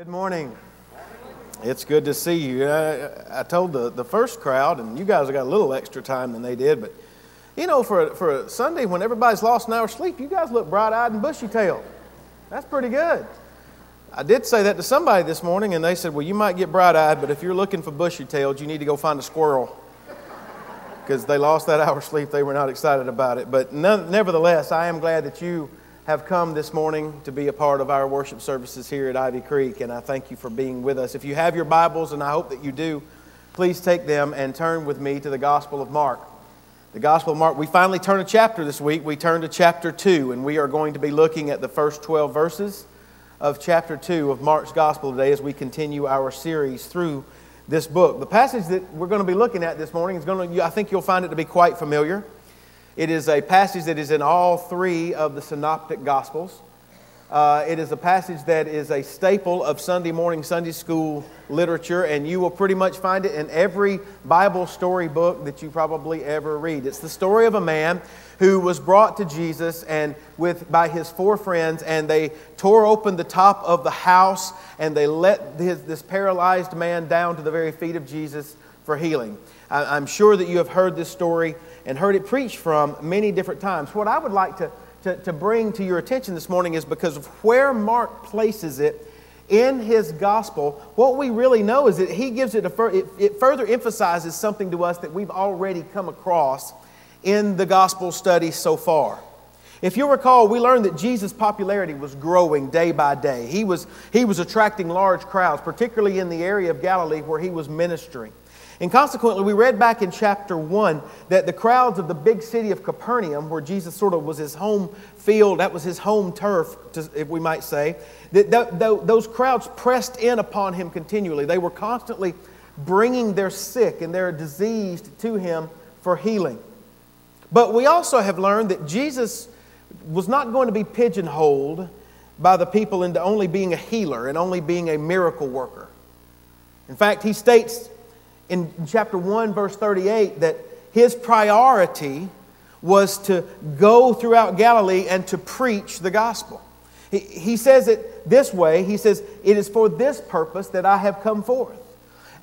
Good morning. It's good to see you. I, I, told the, the first crowd, and you guys got a little extra time than they did, but you know, for a, for a Sunday when everybody's lost an hour's sleep, you guys look bright eyed and bushy tailed. That's pretty good. I did say that to somebody this morning, and they said, Well, you might get bright eyed, but if you're looking for bushy tailed, you need to go find a squirrel. Because they lost that hour's sleep, they were not excited about it. But nevertheless, I am glad that you have come this morning to be a part of our worship services here at Ivy Creek, and I thank you for being with us. If you have your Bibles, and I hope that you do, please take them and turn with me to the Gospel of Mark. The Gospel of Mark, we finally turn a chapter this week. We turn to chapter 2, and we are going to be looking at the first 12 verses of chapter 2 of Mark's Gospel today as we continue our series through this book. The passage that we're going to be looking at this morning is going to, I think you'll find it to be quite familiar. It is a passage that is in all three of the synoptic gospels. Uh, it is a passage that is a staple of Sunday morning Sunday school literature, and you will pretty much find it in every Bible story book that you probably ever read. It's the story of a man who was brought to Jesus and with by his four friends, and they tore open the top of the house and they let his, this paralyzed man down to the very feet of Jesus for healing. I, I'm sure that you have heard this story and heard it preached from many different times. What I would like to, to, to bring to your attention this morning is because of where Mark places it in his gospel, what we really know is that he gives it a it, it, further emphasizes something to us that we've already come across in the gospel study so far. If you recall, we learned that Jesus' popularity was growing day by day. He was, he was attracting large crowds, particularly in the area of Galilee where he was ministering. And consequently, we read back in chapter 1 that the crowds of the big city of Capernaum, where Jesus sort of was his home field, that was his home turf, if we might say, that those crowds pressed in upon him continually. They were constantly bringing their sick and their diseased to him for healing. But we also have learned that Jesus was not going to be pigeonholed by the people into only being a healer and only being a miracle worker. In fact, he states in chapter 1, verse 38, that his priority was to go throughout Galilee and to preach the gospel. He, he says it this way He says, It is for this purpose that I have come forth.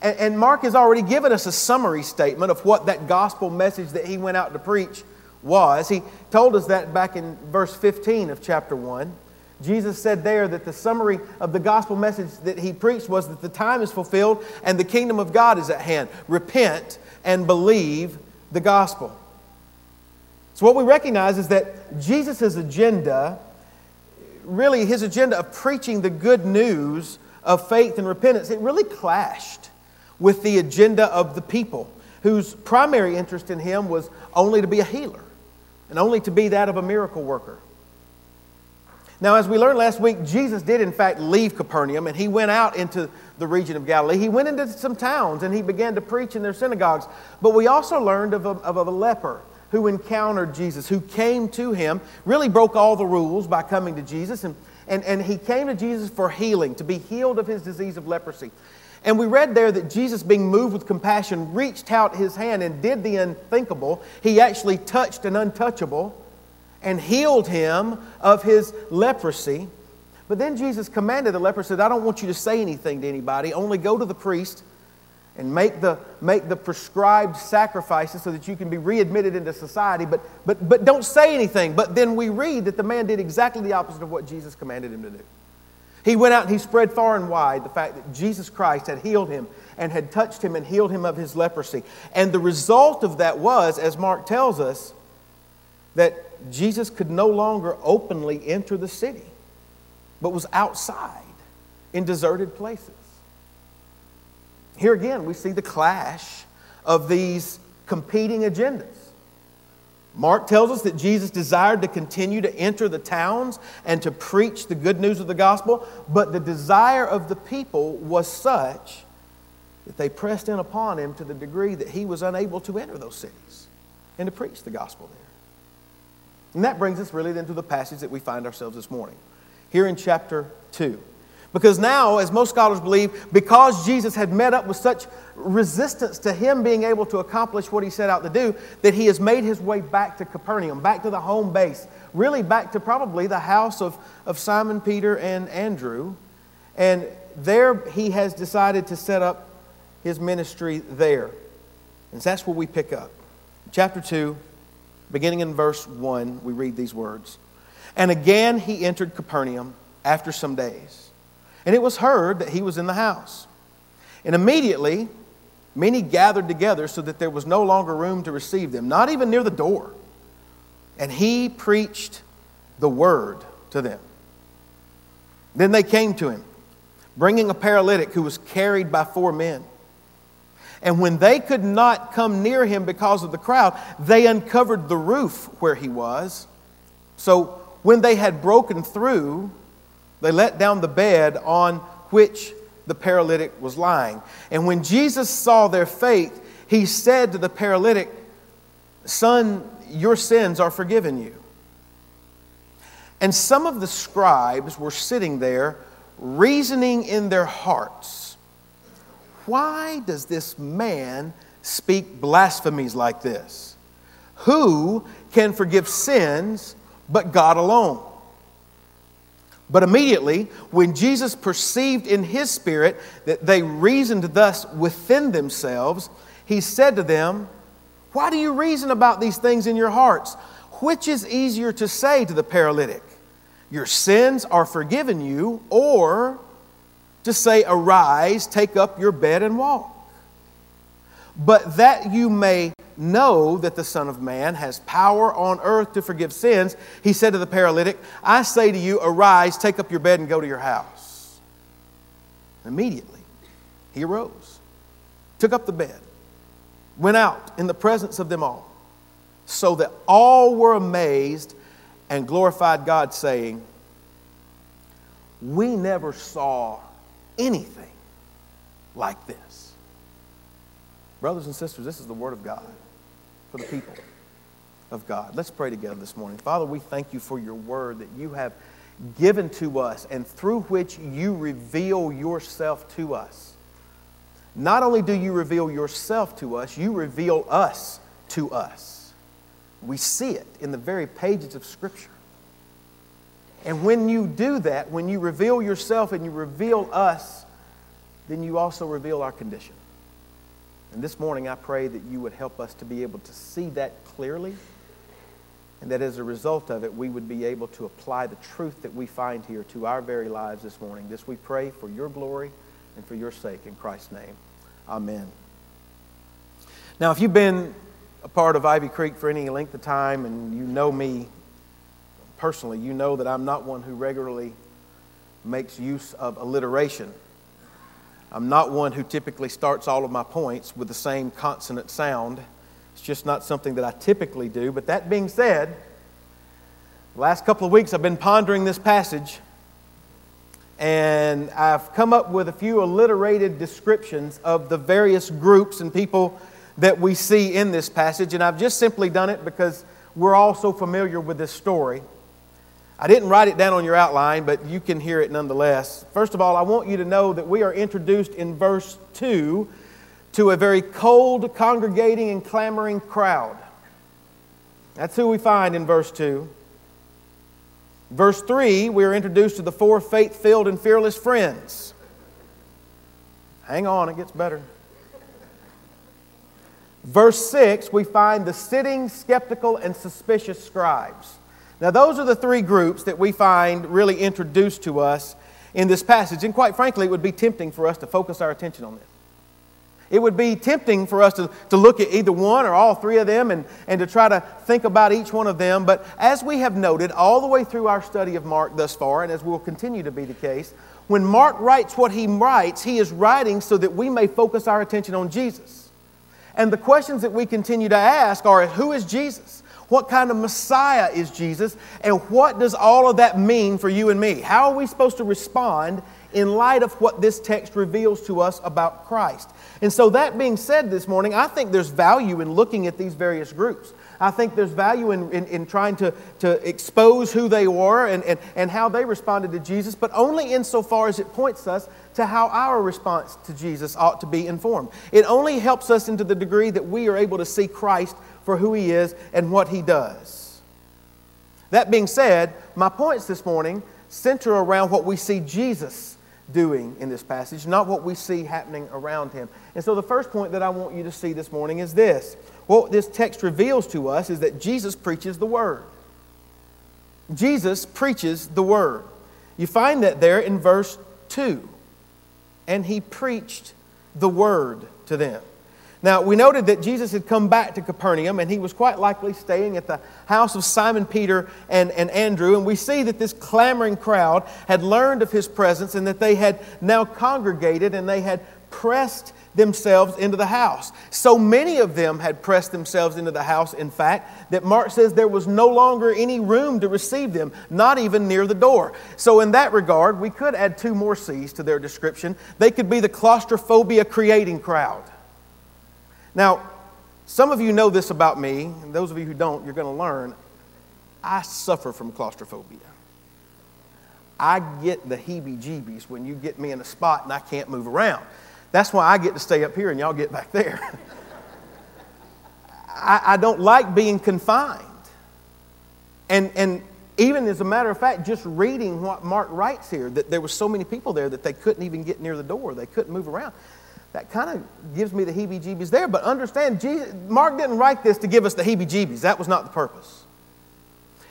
And, and Mark has already given us a summary statement of what that gospel message that he went out to preach was. He told us that back in verse 15 of chapter 1. Jesus said there that the summary of the gospel message that he preached was that the time is fulfilled and the kingdom of God is at hand. Repent and believe the gospel. So, what we recognize is that Jesus' agenda, really his agenda of preaching the good news of faith and repentance, it really clashed with the agenda of the people whose primary interest in him was only to be a healer and only to be that of a miracle worker. Now, as we learned last week, Jesus did in fact leave Capernaum and he went out into the region of Galilee. He went into some towns and he began to preach in their synagogues. But we also learned of a, of a leper who encountered Jesus, who came to him, really broke all the rules by coming to Jesus. And, and, and he came to Jesus for healing, to be healed of his disease of leprosy. And we read there that Jesus, being moved with compassion, reached out his hand and did the unthinkable. He actually touched an untouchable and healed him of his leprosy. But then Jesus commanded the leper, said, I don't want you to say anything to anybody, only go to the priest and make the, make the prescribed sacrifices so that you can be readmitted into society, but, but, but don't say anything. But then we read that the man did exactly the opposite of what Jesus commanded him to do. He went out and he spread far and wide the fact that Jesus Christ had healed him and had touched him and healed him of his leprosy. And the result of that was, as Mark tells us, that Jesus could no longer openly enter the city, but was outside in deserted places. Here again, we see the clash of these competing agendas. Mark tells us that Jesus desired to continue to enter the towns and to preach the good news of the gospel, but the desire of the people was such that they pressed in upon him to the degree that he was unable to enter those cities and to preach the gospel there. And that brings us really then to the passage that we find ourselves this morning, here in chapter 2. Because now, as most scholars believe, because Jesus had met up with such resistance to him being able to accomplish what he set out to do, that he has made his way back to Capernaum, back to the home base, really back to probably the house of, of Simon Peter and Andrew. And there he has decided to set up his ministry there. And that's where we pick up. Chapter 2, beginning in verse 1, we read these words. And again he entered Capernaum after some days. And it was heard that he was in the house. And immediately many gathered together so that there was no longer room to receive them, not even near the door. And he preached the word to them. Then they came to him, bringing a paralytic who was carried by four men. And when they could not come near him because of the crowd, they uncovered the roof where he was. So when they had broken through, they let down the bed on which the paralytic was lying. And when Jesus saw their faith, he said to the paralytic, Son, your sins are forgiven you. And some of the scribes were sitting there, reasoning in their hearts, Why does this man speak blasphemies like this? Who can forgive sins but God alone? But immediately, when Jesus perceived in his spirit that they reasoned thus within themselves, he said to them, Why do you reason about these things in your hearts? Which is easier to say to the paralytic, Your sins are forgiven you, or to say, Arise, take up your bed and walk? But that you may know that the Son of Man has power on earth to forgive sins, he said to the paralytic, I say to you, arise, take up your bed, and go to your house. Immediately, he arose, took up the bed, went out in the presence of them all, so that all were amazed and glorified God, saying, We never saw anything like this. Brothers and sisters, this is the Word of God for the people of God. Let's pray together this morning. Father, we thank you for your word that you have given to us and through which you reveal yourself to us. Not only do you reveal yourself to us, you reveal us to us. We see it in the very pages of Scripture. And when you do that, when you reveal yourself and you reveal us, then you also reveal our condition. And this morning, I pray that you would help us to be able to see that clearly, and that as a result of it, we would be able to apply the truth that we find here to our very lives this morning. This we pray for your glory and for your sake. In Christ's name, amen. Now, if you've been a part of Ivy Creek for any length of time and you know me personally, you know that I'm not one who regularly makes use of alliteration. I'm not one who typically starts all of my points with the same consonant sound. It's just not something that I typically do. But that being said, the last couple of weeks I've been pondering this passage, and I've come up with a few alliterated descriptions of the various groups and people that we see in this passage. And I've just simply done it because we're all so familiar with this story. I didn't write it down on your outline, but you can hear it nonetheless. First of all, I want you to know that we are introduced in verse 2 to a very cold, congregating, and clamoring crowd. That's who we find in verse 2. Verse 3, we are introduced to the four faith filled and fearless friends. Hang on, it gets better. Verse 6, we find the sitting, skeptical, and suspicious scribes. Now, those are the three groups that we find really introduced to us in this passage. And quite frankly, it would be tempting for us to focus our attention on this. It would be tempting for us to, to look at either one or all three of them and, and to try to think about each one of them. But as we have noted all the way through our study of Mark thus far, and as will continue to be the case, when Mark writes what he writes, he is writing so that we may focus our attention on Jesus. And the questions that we continue to ask are who is Jesus? What kind of Messiah is Jesus? And what does all of that mean for you and me? How are we supposed to respond in light of what this text reveals to us about Christ? And so, that being said this morning, I think there's value in looking at these various groups. I think there's value in, in, in, trying to, to expose who they were and, and, and how they responded to Jesus, but only insofar as it points us to how our response to Jesus ought to be informed. It only helps us into the degree that we are able to see Christ for who He is and what He does. That being said, my points this morning center around what we see Jesus doing in this passage, not what we see happening around him. And so, the first point that I want you to see this morning is this what this text reveals to us is that Jesus preaches the Word. Jesus preaches the Word. You find that there in verse 2. And he preached the Word to them. Now, we noted that Jesus had come back to Capernaum and he was quite likely staying at the house of Simon Peter and, and Andrew. And we see that this clamoring crowd had learned of his presence and that they had now congregated and they had pressed themselves into the house. So many of them had pressed themselves into the house, in fact, that Mark says there was no longer any room to receive them, not even near the door. So, in that regard, we could add two more C's to their description. They could be the claustrophobia creating crowd. Now, some of you know this about me, and those of you who don't, you're going to learn. I suffer from claustrophobia. I get the heebie jeebies when you get me in a spot and I can't move around. That's why I get to stay up here and y'all get back there. I, I, don't like being confined. And, and even as a matter of fact, just reading what Mark writes here, that there were so many people there that they couldn't even get near the door, they couldn't move around. That kind of gives me the heebie jeebies there. But understand, Jesus, Mark didn't write this to give us the heebie jeebies. That was not the purpose.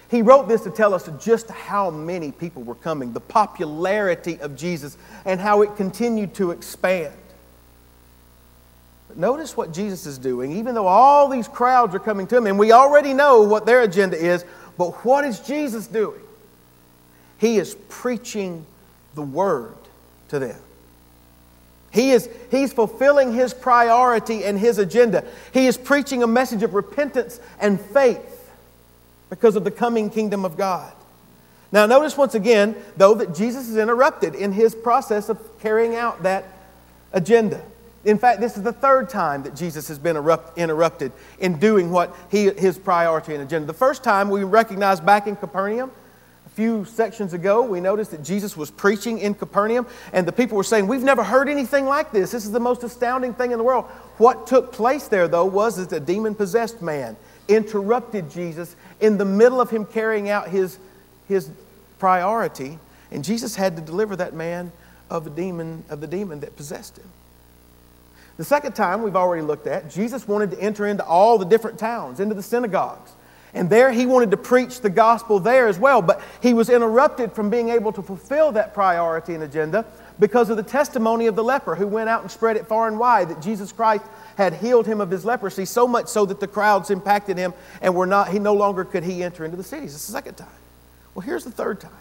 He wrote this to tell us just how many people were coming, the popularity of Jesus, and how it continued to expand. But notice what Jesus is doing, even though all these crowds are coming to him, and we already know what their agenda is, but what is Jesus doing? He is preaching the word to them. He is, he's fulfilling his priority and his agenda. He is preaching a message of repentance and faith because of the coming kingdom of God. Now, notice once again, though, that Jesus is interrupted in his process of carrying out that agenda. In fact, this is the third time that Jesus has been erupt, interrupted in doing what he, his priority and agenda. The first time we recognize back in Capernaum, few sections ago, we noticed that Jesus was preaching in Capernaum, and the people were saying, We've never heard anything like this. This is the most astounding thing in the world. What took place there, though, was that a demon possessed man interrupted Jesus in the middle of him carrying out his, his priority, and Jesus had to deliver that man of the demon, of the demon that possessed him. The second time we've already looked at, Jesus wanted to enter into all the different towns, into the synagogues. And there he wanted to preach the gospel there as well, but he was interrupted from being able to fulfill that priority and agenda because of the testimony of the leper who went out and spread it far and wide that Jesus Christ had healed him of his leprosy, so much so that the crowds impacted him and were not, he no longer could he enter into the cities. It's the second time. Well, here's the third time.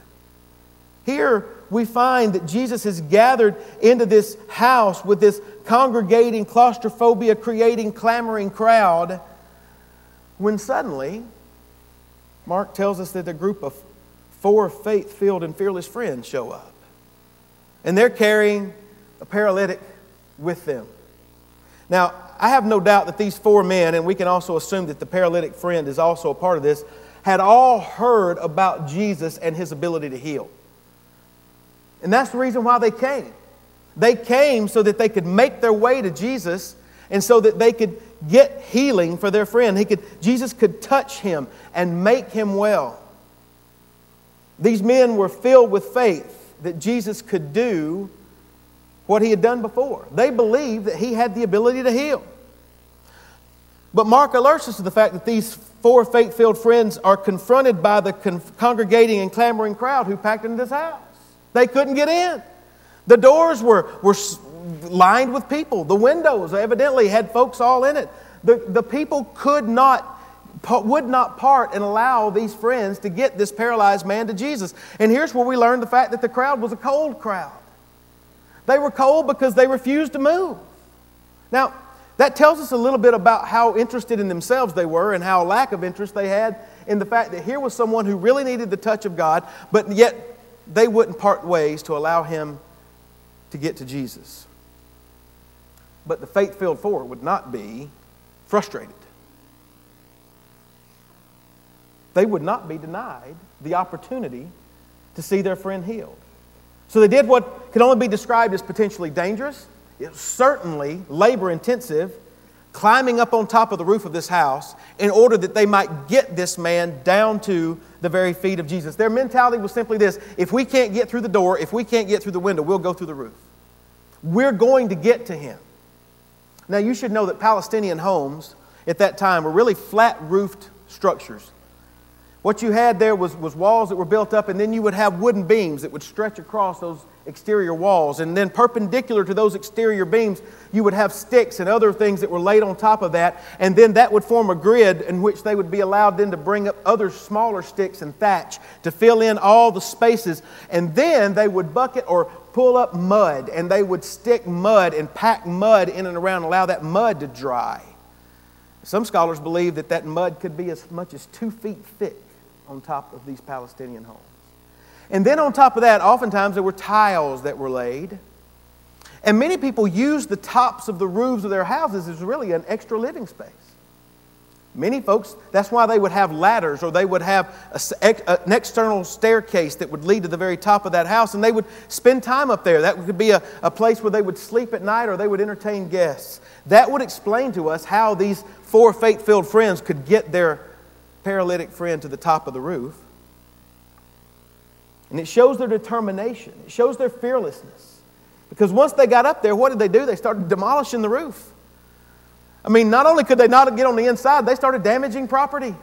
Here we find that Jesus is gathered into this house with this congregating, claustrophobia creating, clamoring crowd when suddenly Mark tells us that a group of four faith filled and fearless friends show up. And they're carrying a paralytic with them. Now, I have no doubt that these four men, and we can also assume that the paralytic friend is also a part of this, had all heard about Jesus and his ability to heal. And that's the reason why they came. They came so that they could make their way to Jesus and so that they could get healing for their friend. He could, Jesus could touch him and make him well. These men were filled with faith that Jesus could do what he had done before. They believed that he had the ability to heal. But Mark alerts us to the fact that these four faith filled friends are confronted by the con- congregating and clamoring crowd who packed into this house. They couldn't get in. The doors were, were lined with people. The windows evidently had folks all in it. The, the people could not, would not part and allow these friends to get this paralyzed man to Jesus. And here's where we learn the fact that the crowd was a cold crowd. They were cold because they refused to move. Now, that tells us a little bit about how interested in themselves they were and how lack of interest they had in the fact that here was someone who really needed the touch of God, but yet they wouldn't part ways to allow him to get to Jesus. But the faith filled four would not be frustrated. They would not be denied the opportunity to see their friend healed. So they did what can only be described as potentially dangerous, certainly labor intensive, climbing up on top of the roof of this house in order that they might get this man down to the very feet of Jesus. Their mentality was simply this if we can't get through the door, if we can't get through the window, we'll go through the roof. We're going to get to him. Now, you should know that Palestinian homes at that time were really flat roofed structures. What you had there was, was walls that were built up, and then you would have wooden beams that would stretch across those exterior walls. And then, perpendicular to those exterior beams, you would have sticks and other things that were laid on top of that. And then that would form a grid in which they would be allowed then to bring up other smaller sticks and thatch to fill in all the spaces. And then they would bucket or pull up mud, and they would stick mud and pack mud in and around, and allow that mud to dry. Some scholars believe that that mud could be as much as two feet thick on top of these Palestinian homes. And then on top of that, oftentimes there were tiles that were laid. And many people used the tops of the roofs of their houses as really an extra living space. Many folks, that's why they would have ladders or they would have a, an external staircase that would lead to the very top of that house, and they would spend time up there. That could be a, a place where they would sleep at night or they would entertain guests. That would explain to us how these four faith filled friends could get their paralytic friend to the top of the roof. And it shows their determination, it shows their fearlessness. Because once they got up there, what did they do? They started demolishing the roof. I mean, not only could they not get on the inside, they started damaging property.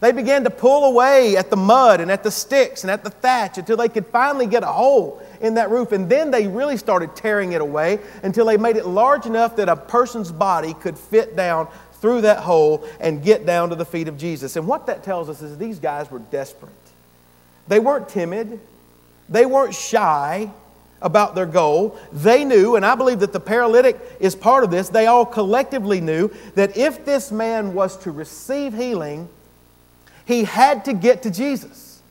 They began to pull away at the mud and at the sticks and at the thatch until they could finally get a hole in that roof. And then they really started tearing it away until they made it large enough that a person's body could fit down through that hole and get down to the feet of Jesus. And what that tells us is these guys were desperate. They weren't timid, they weren't shy about their goal. They knew, and I believe that the paralytic is part of this, they all collectively knew that if this man was to receive healing, he had to get to Jesus.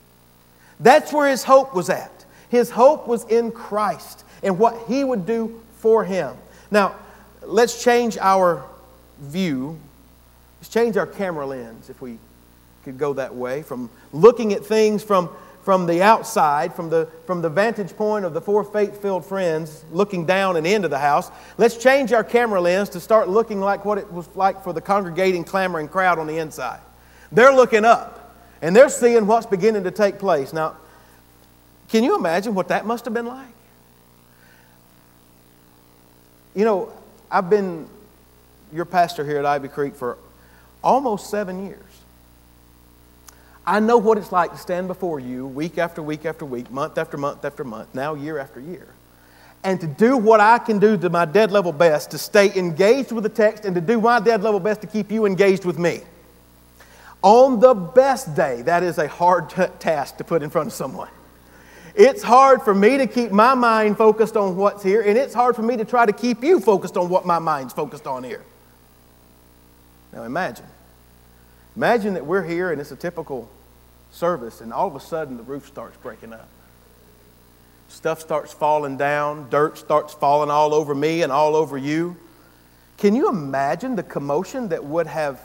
That's where his hope was at. His hope was in Christ and what he would do for him. Now, let's change our view. Let's change our camera lens if we could go that way from looking at things from from the outside, from the, from the vantage point of the four faith filled friends looking down and into the house, let's change our camera lens to start looking like what it was like for the congregating, clamoring crowd on the inside. They're looking up and they're seeing what's beginning to take place. Now, can you imagine what that must have been like? You know, I've been your pastor here at Ivy Creek for almost seven years. I know what it's like to stand before you week after week after week, month after month after month, now year after year, and to do what I can do to my dead level best to stay engaged with the text and to do my dead level best to keep you engaged with me. On the best day, that is a hard t- task to put in front of someone. It's hard for me to keep my mind focused on what's here, and it's hard for me to try to keep you focused on what my mind's focused on here. Now imagine. Imagine that we're here and it's a typical service, and all of a sudden the roof starts breaking up. Stuff starts falling down, dirt starts falling all over me and all over you. Can you imagine the commotion that would have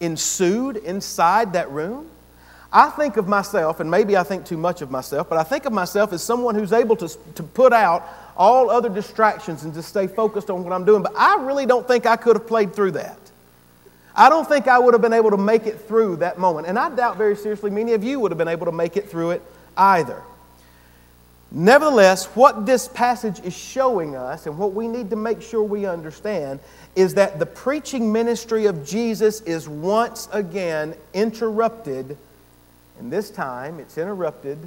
ensued inside that room? I think of myself, and maybe I think too much of myself, but I think of myself as someone who's able to, to put out all other distractions and to stay focused on what I'm doing. But I really don't think I could have played through that. I don't think I would have been able to make it through that moment. And I doubt very seriously many of you would have been able to make it through it either. Nevertheless, what this passage is showing us, and what we need to make sure we understand, is that the preaching ministry of Jesus is once again interrupted, and this time it's interrupted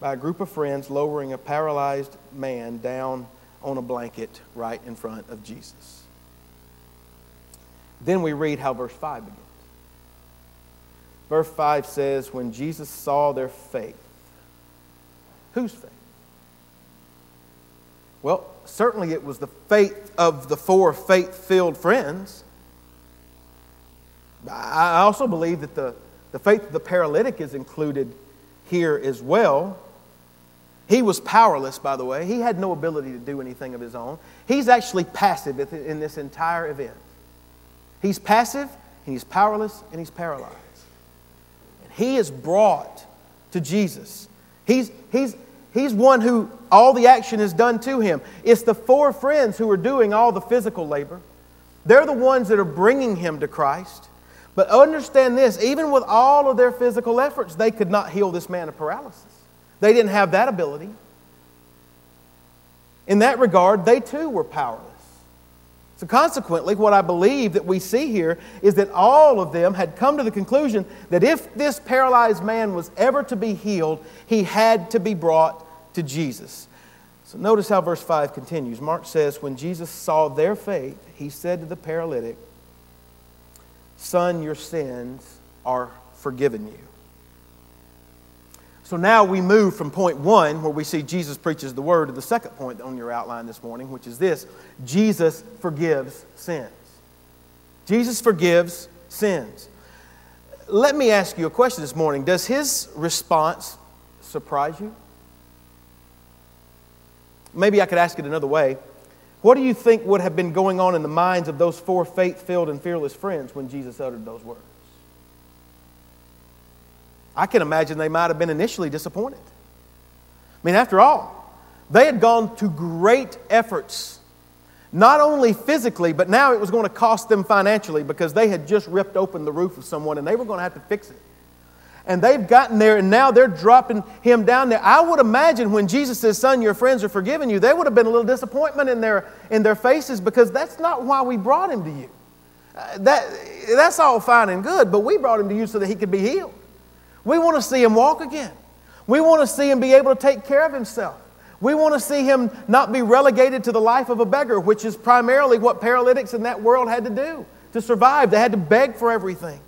by a group of friends lowering a paralyzed man down on a blanket right in front of Jesus. Then we read how verse 5 begins. Verse 5 says, When Jesus saw their faith, whose faith? Well, certainly it was the faith of the four faith filled friends. I also believe that the, the faith of the paralytic is included here as well. He was powerless, by the way. He had no ability to do anything of his own. He's actually passive in this entire event. He's passive, and he's powerless, and he's paralyzed. And he is brought to Jesus. He's, he's, he's one who all the action is done to him. It's the four friends who are doing all the physical labor. They're the ones that are bringing him to Christ. But understand this even with all of their physical efforts, they could not heal this man of paralysis. They didn't have that ability. In that regard, they too were powerless. So, consequently, what I believe that we see here is that all of them had come to the conclusion that if this paralyzed man was ever to be healed, he had to be brought to Jesus. So, notice how verse 5 continues. Mark says, When Jesus saw their faith, he said to the paralytic, Son, your sins are forgiven you. So now we move from point one, where we see Jesus preaches the word, to the second point on your outline this morning, which is this Jesus forgives sins. Jesus forgives sins. Let me ask you a question this morning. Does his response surprise you? Maybe I could ask it another way. What do you think would have been going on in the minds of those four faith filled and fearless friends when Jesus uttered those words? I can imagine they might have been initially disappointed. I mean, after all, they had gone to great efforts, not only physically, but now it was going to cost them financially because they had just ripped open the roof of someone and they were going to have to fix it. And they've gotten there and now they're dropping him down there. I would imagine when Jesus says, Son, your friends are forgiving you, there would have been a little disappointment in their, in their faces because that's not why we brought him to you. Uh, that, that's all fine and good, but we brought him to you so that he could be healed. We want to see him walk again. We want to see him be able to take care of himself. We want to see him not be relegated to the life of a beggar, which is primarily what paralytics in that world had to do to survive. They had to beg for everything.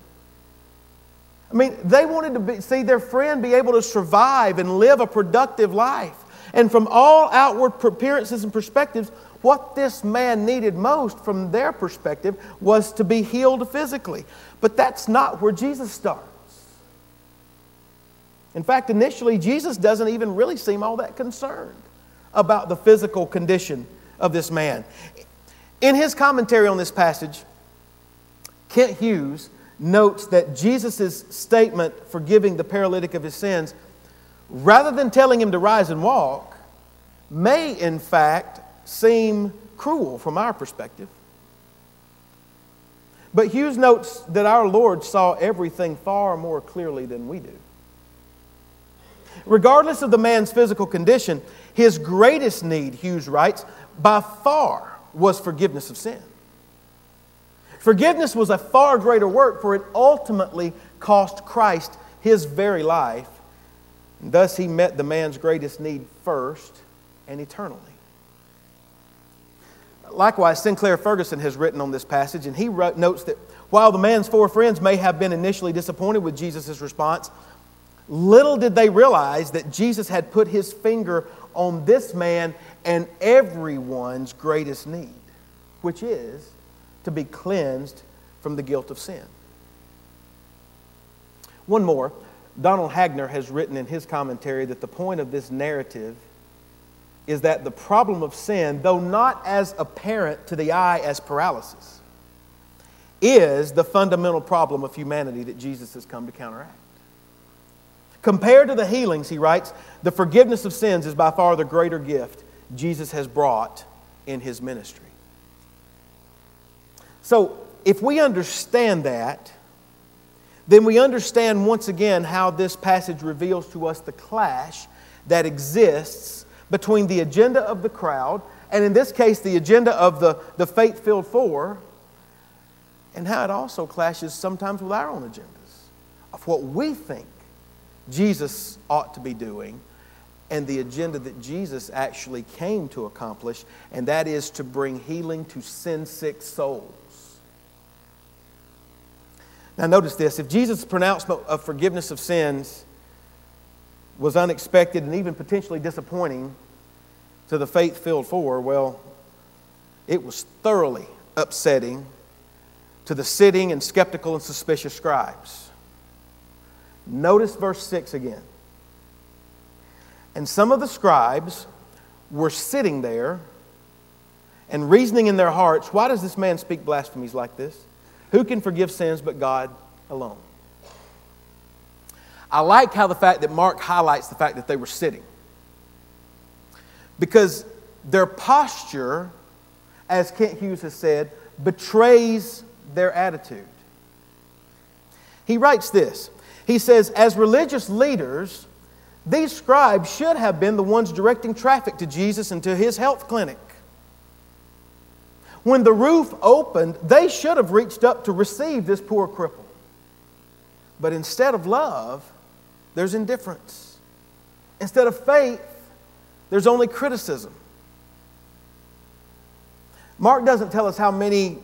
I mean, they wanted to be, see their friend be able to survive and live a productive life. And from all outward appearances and perspectives, what this man needed most from their perspective was to be healed physically. But that's not where Jesus starts. In fact, initially, Jesus doesn't even really seem all that concerned about the physical condition of this man. In his commentary on this passage, Kent Hughes notes that Jesus' statement forgiving the paralytic of his sins, rather than telling him to rise and walk, may in fact seem cruel from our perspective. But Hughes notes that our Lord saw everything far more clearly than we do. Regardless of the man's physical condition, his greatest need, Hughes writes, by far was forgiveness of sin. Forgiveness was a far greater work, for it ultimately cost Christ his very life. And thus, he met the man's greatest need first and eternally. Likewise, Sinclair Ferguson has written on this passage, and he wrote, notes that while the man's four friends may have been initially disappointed with Jesus' response, Little did they realize that Jesus had put his finger on this man and everyone's greatest need, which is to be cleansed from the guilt of sin. One more. Donald Hagner has written in his commentary that the point of this narrative is that the problem of sin, though not as apparent to the eye as paralysis, is the fundamental problem of humanity that Jesus has come to counteract. Compared to the healings, he writes, the forgiveness of sins is by far the greater gift Jesus has brought in his ministry. So, if we understand that, then we understand once again how this passage reveals to us the clash that exists between the agenda of the crowd, and in this case, the agenda of the, the faith filled four, and how it also clashes sometimes with our own agendas of what we think Jesus ought to be doing and the agenda that Jesus actually came to accomplish, and that is to bring healing to sin sick souls. Now, notice this if Jesus' pronouncement of forgiveness of sins was unexpected and even potentially disappointing to the faith filled four, well, it was thoroughly upsetting to the sitting and skeptical and suspicious scribes. Notice verse 6 again. And some of the scribes were sitting there and reasoning in their hearts, why does this man speak blasphemies like this? Who can forgive sins but God alone? I like how the fact that Mark highlights the fact that they were sitting. Because their posture, as Kent Hughes has said, betrays their attitude. He writes this He says, As religious leaders, these scribes should have been the ones directing traffic to Jesus and to his health clinic. When the roof opened, they should have reached up to receive this poor cripple. But instead of love, there's indifference. Instead of faith, there's only criticism. Mark doesn't tell us how many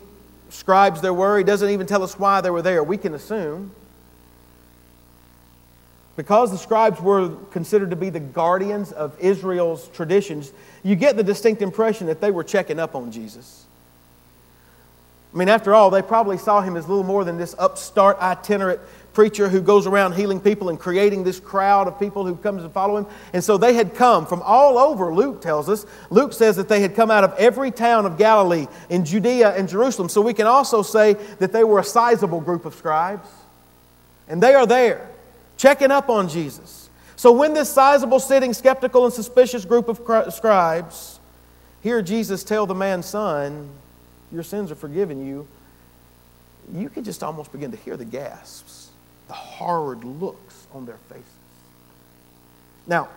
scribes there were, he doesn't even tell us why they were there. We can assume. Because the scribes were considered to be the guardians of Israel's traditions, you get the distinct impression that they were checking up on Jesus. I mean, after all, they probably saw him as little more than this upstart itinerant preacher who goes around healing people and creating this crowd of people who comes to follow him. And so they had come from all over, Luke tells us. Luke says that they had come out of every town of Galilee in Judea and Jerusalem. So we can also say that they were a sizable group of scribes. And they are there, checking up on Jesus. So when this sizable, sitting, skeptical, and suspicious group of scribes hear Jesus tell the man's son, your sins are forgiven you, you can just almost begin to hear the gasps, the horrid looks on their faces. Now,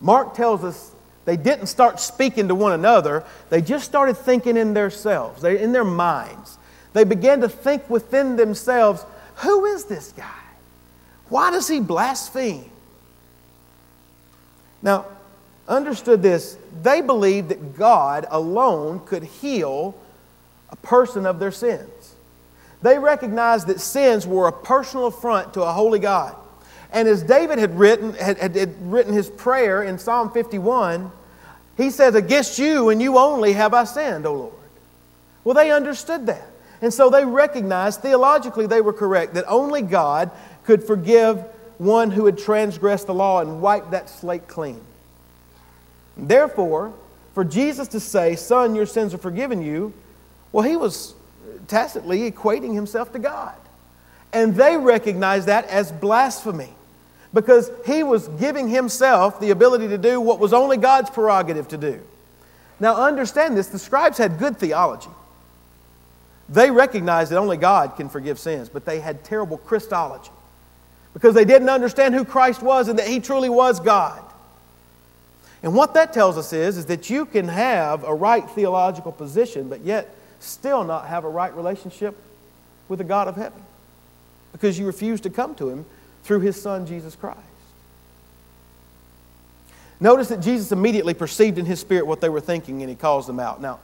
Mark tells us they didn't start speaking to one another, they just started thinking in themselves, they, in their minds. They began to think within themselves, who is this guy? Why does he blaspheme? Now, understood this, they believed that God alone could heal a person of their sins. They recognized that sins were a personal affront to a holy God. And as David had written, had, had, written his prayer in Psalm 51, he says, Against you and you only have I sinned, O Lord. Well, they understood that. And so they recognized, theologically, they were correct, that only God could forgive one who had transgressed the law and wipe that slate clean. Therefore, for Jesus to say, Son, your sins are forgiven you, well, he was tacitly equating himself to God. And they recognized that as blasphemy because he was giving himself the ability to do what was only God's prerogative to do. Now, understand this the scribes had good theology. They recognized that only God can forgive sins, but they had terrible Christology because they didn't understand who Christ was and that he truly was God. And what that tells us is, is that you can have a right theological position, but yet still not have a right relationship with the God of heaven because you refuse to come to him through his son, Jesus Christ. Notice that Jesus immediately perceived in his spirit what they were thinking and he calls them out. Now,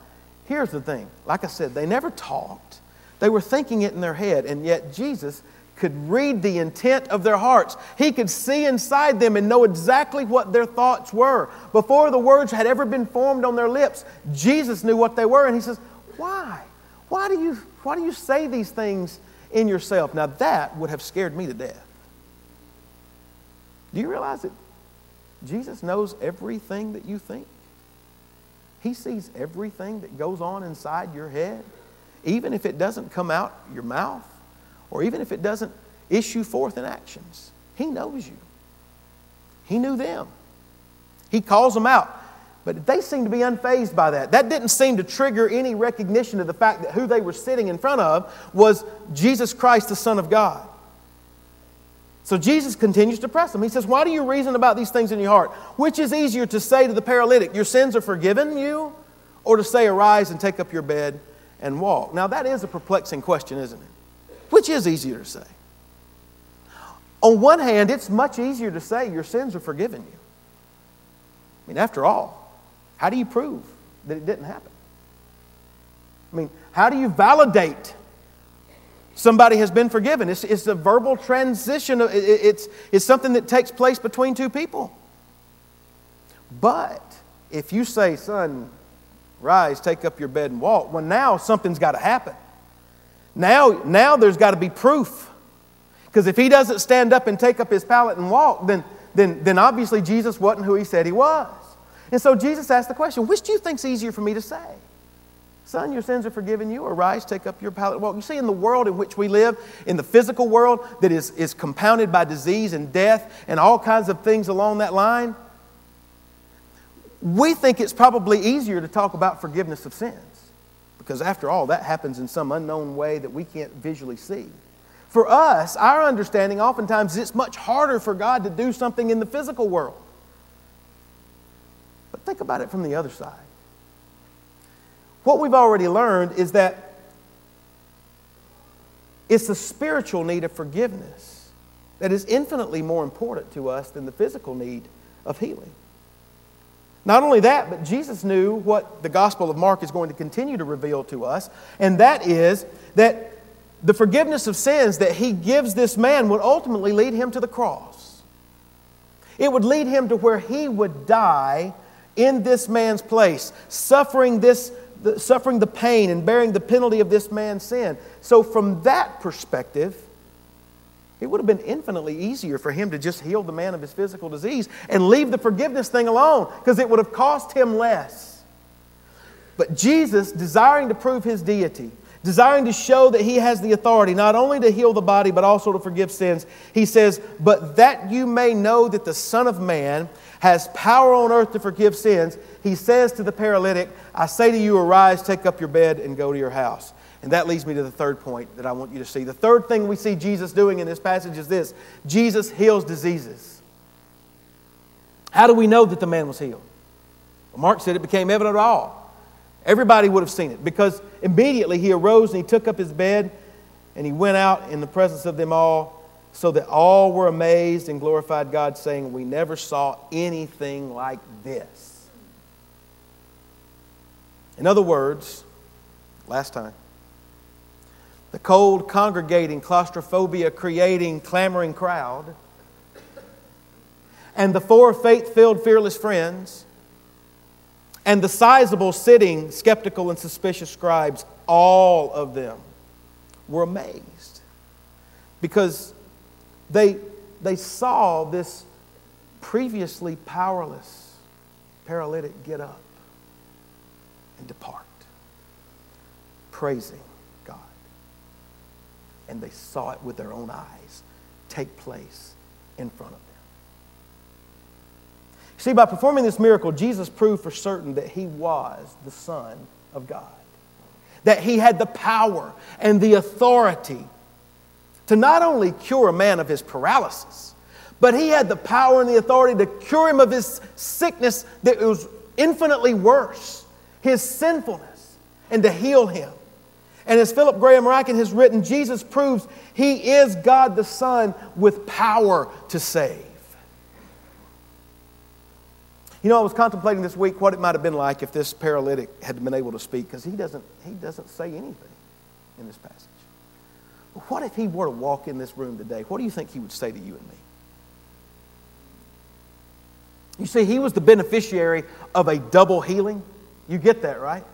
here's the thing like I said, they never talked, they were thinking it in their head, and yet Jesus could read the intent of their hearts. He could see inside them and know exactly what their thoughts were. Before the words had ever been formed on their lips, Jesus knew what they were, and He says, Why? Why do you, why do you say these things in yourself? Now, that would have scared me to death. Do you realize that Jesus knows everything that you think? He sees everything that goes on inside your head, even if it doesn't come out your mouth or even if it doesn't issue forth in actions. He knows you. He knew them. He calls them out. But they seem to be unfazed by that. That didn't seem to trigger any recognition of the fact that who they were sitting in front of was Jesus Christ, the Son of God. So Jesus continues to press them. He says, Why do you reason about these things in your heart? Which is easier to say to the paralytic, Your sins are forgiven you, or to say, Arise and take up your bed and walk? Now, that is a perplexing question, isn't it? Which is easier to say? On one hand, it's much easier to say your sins are forgiven you. I mean, after all, how do you prove that it didn't happen? I mean, how do you validate somebody has been forgiven? It's, it's a verbal transition, it's, it's something that takes place between two people. But if you say, son, rise, take up your bed and walk, well, now something's got to happen. Now, now there's got to be proof. Because if he doesn't stand up and take up his pallet and walk, then, then, then obviously Jesus wasn't who he said he was. And so Jesus asked the question which do you think is easier for me to say? Son, your sins are forgiven you. Arise, take up your pallet walk. You see, in the world in which we live, in the physical world that is, is compounded by disease and death and all kinds of things along that line, we think it's probably easier to talk about forgiveness of sins because after all, that happens in some unknown way that we can't visually see. For us, our understanding oftentimes it's much harder for God to do something in the physical world. But think about it from the other side. What we've already learned is that it's the spiritual need of forgiveness that is infinitely more important to us than the physical need of healing. Not only that, but Jesus knew what the Gospel of Mark is going to continue to reveal to us, and that is that the forgiveness of sins that he gives this man would ultimately lead him to the cross. It would lead him to where he would die in this man's place, suffering, this, suffering the pain and bearing the penalty of this man's sin. So, from that perspective, it would have been infinitely easier for him to just heal the man of his physical disease and leave the forgiveness thing alone because it would have cost him less. But Jesus, desiring to prove his deity, desiring to show that he has the authority not only to heal the body but also to forgive sins, he says, But that you may know that the Son of Man has power on earth to forgive sins, he says to the paralytic, I say to you, arise, take up your bed, and go to your house. And that leads me to the third point that I want you to see. The third thing we see Jesus doing in this passage is this Jesus heals diseases. How do we know that the man was healed? Well, Mark said it became evident to all. Everybody would have seen it because immediately he arose and he took up his bed and he went out in the presence of them all so that all were amazed and glorified God, saying, We never saw anything like this. In other words, last time, the cold, congregating, claustrophobia creating, clamoring crowd, and the four faith filled, fearless friends, and the sizable, sitting, skeptical, and suspicious scribes, all of them were amazed. Because they, they saw this previously powerless paralytic get up and depart, praising and they saw it with their own eyes take place in front of them. See, by performing this miracle, Jesus proved for certain that he was the Son of God, that he had the power and the authority to not only cure a man of his paralysis, but he had the power and the authority to cure him of his sickness that was infinitely worse, his sinfulness, and to heal him. And as Philip Graham Ryken has written, Jesus proves he is God the Son with power to save. You know, I was contemplating this week what it might have been like if this paralytic had been able to speak, because he doesn't, he doesn't say anything in this passage. what if he were to walk in this room today? What do you think he would say to you and me? You see, he was the beneficiary of a double healing. You get that, right?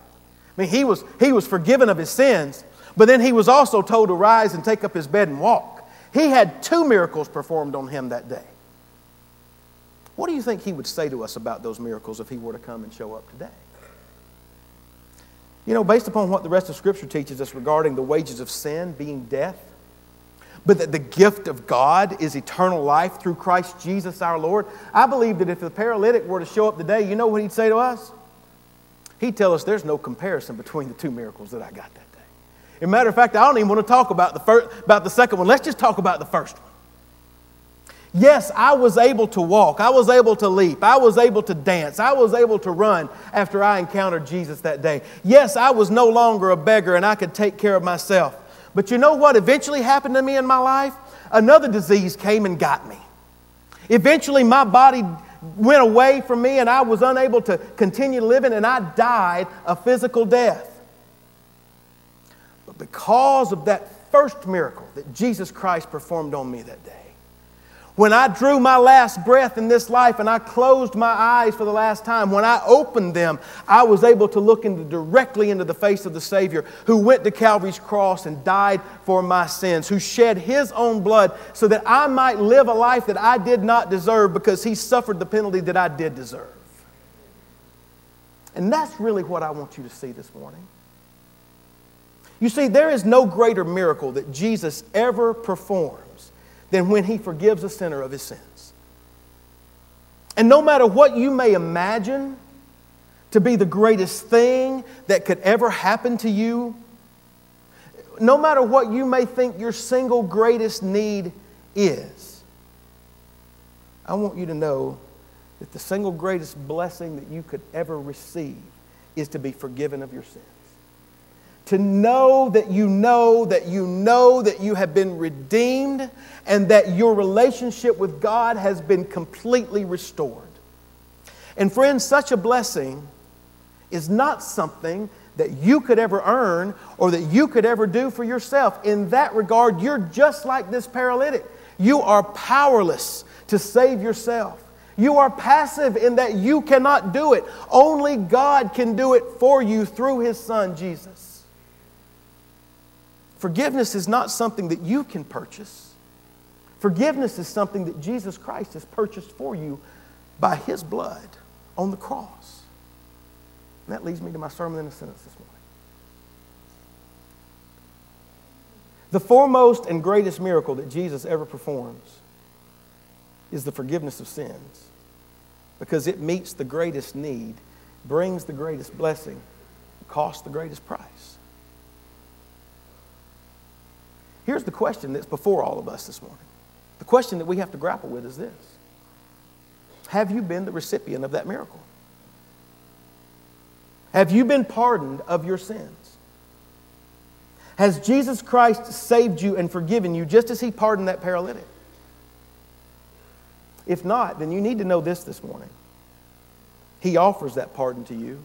I mean, he was, he was forgiven of his sins, but then he was also told to rise and take up his bed and walk. He had two miracles performed on him that day. What do you think he would say to us about those miracles if he were to come and show up today? You know, based upon what the rest of Scripture teaches us regarding the wages of sin being death, but that the gift of God is eternal life through Christ Jesus our Lord, I believe that if the paralytic were to show up today, you know what he'd say to us? He'd tell us there's no comparison between the two miracles that I got that day. As a matter of fact, I don't even want to talk about the, first, about the second one. Let's just talk about the first one. Yes, I was able to walk. I was able to leap. I was able to dance. I was able to run after I encountered Jesus that day. Yes, I was no longer a beggar and I could take care of myself. But you know what eventually happened to me in my life? Another disease came and got me. Eventually, my body went away from me and I was unable to continue living and I died a physical death. But because of that first miracle that Jesus Christ performed on me that day, when I drew my last breath in this life and I closed my eyes for the last time, when I opened them, I was able to look into, directly into the face of the Savior who went to Calvary's cross and died for my sins, who shed his own blood so that I might live a life that I did not deserve because he suffered the penalty that I did deserve. And that's really what I want you to see this morning. You see, there is no greater miracle that Jesus ever performed than when he forgives a sinner of his sins. And no matter what you may imagine to be the greatest thing that could ever happen to you, no matter what you may think your single greatest need is, I want you to know that the single greatest blessing that you could ever receive is to be forgiven of your sins. To know that you know that you know that you have been redeemed and that your relationship with God has been completely restored. And friends, such a blessing is not something that you could ever earn or that you could ever do for yourself. In that regard, you're just like this paralytic. You are powerless to save yourself. You are passive in that you cannot do it. Only God can do it for you through His Son, Jesus. Forgiveness is not something that you can purchase. Forgiveness is something that Jesus Christ has purchased for you by His blood on the cross. And that leads me to my sermon in a sentence this morning. The foremost and greatest miracle that Jesus ever performs is the forgiveness of sins because it meets the greatest need, brings the greatest blessing, costs the greatest price. Here's the question that's before all of us this morning. The question that we have to grapple with is this Have you been the recipient of that miracle? Have you been pardoned of your sins? Has Jesus Christ saved you and forgiven you just as he pardoned that paralytic? If not, then you need to know this this morning. He offers that pardon to you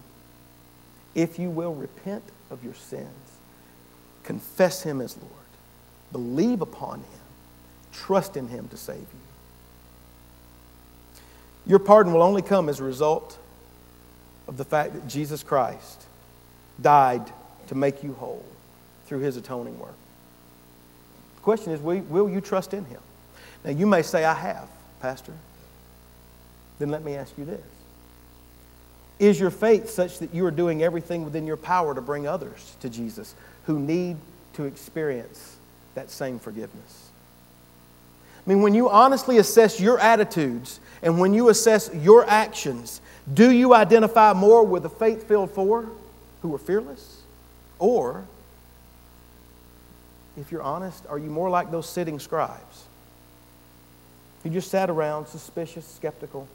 if you will repent of your sins, confess Him as Lord, believe upon Him, trust in Him to save you. Your pardon will only come as a result of the fact that Jesus Christ died to make you whole through His atoning work. The question is will you trust in Him? Now, you may say, I have. Pastor? Then let me ask you this Is your faith such that you are doing everything within your power to bring others to Jesus who need to experience that same forgiveness? I mean, when you honestly assess your attitudes and when you assess your actions, do you identify more with the faith filled four who are fearless? Or, if you're honest, are you more like those sitting scribes who just sat around suspicious, skeptical,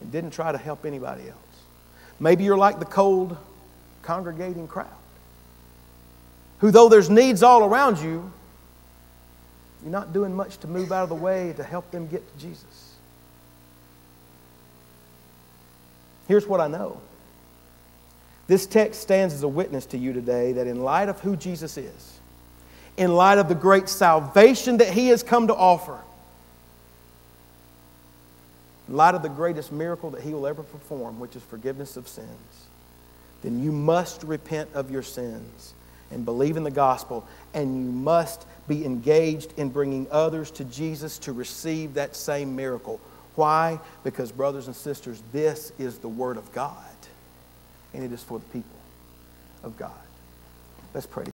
and didn't try to help anybody else. Maybe you're like the cold, congregating crowd, who, though there's needs all around you, you're not doing much to move out of the way to help them get to Jesus. Here's what I know this text stands as a witness to you today that in light of who Jesus is, in light of the great salvation that he has come to offer, in light of the greatest miracle that he will ever perform, which is forgiveness of sins, then you must repent of your sins and believe in the gospel, and you must be engaged in bringing others to Jesus to receive that same miracle. Why? Because, brothers and sisters, this is the Word of God, and it is for the people of God. Let's pray.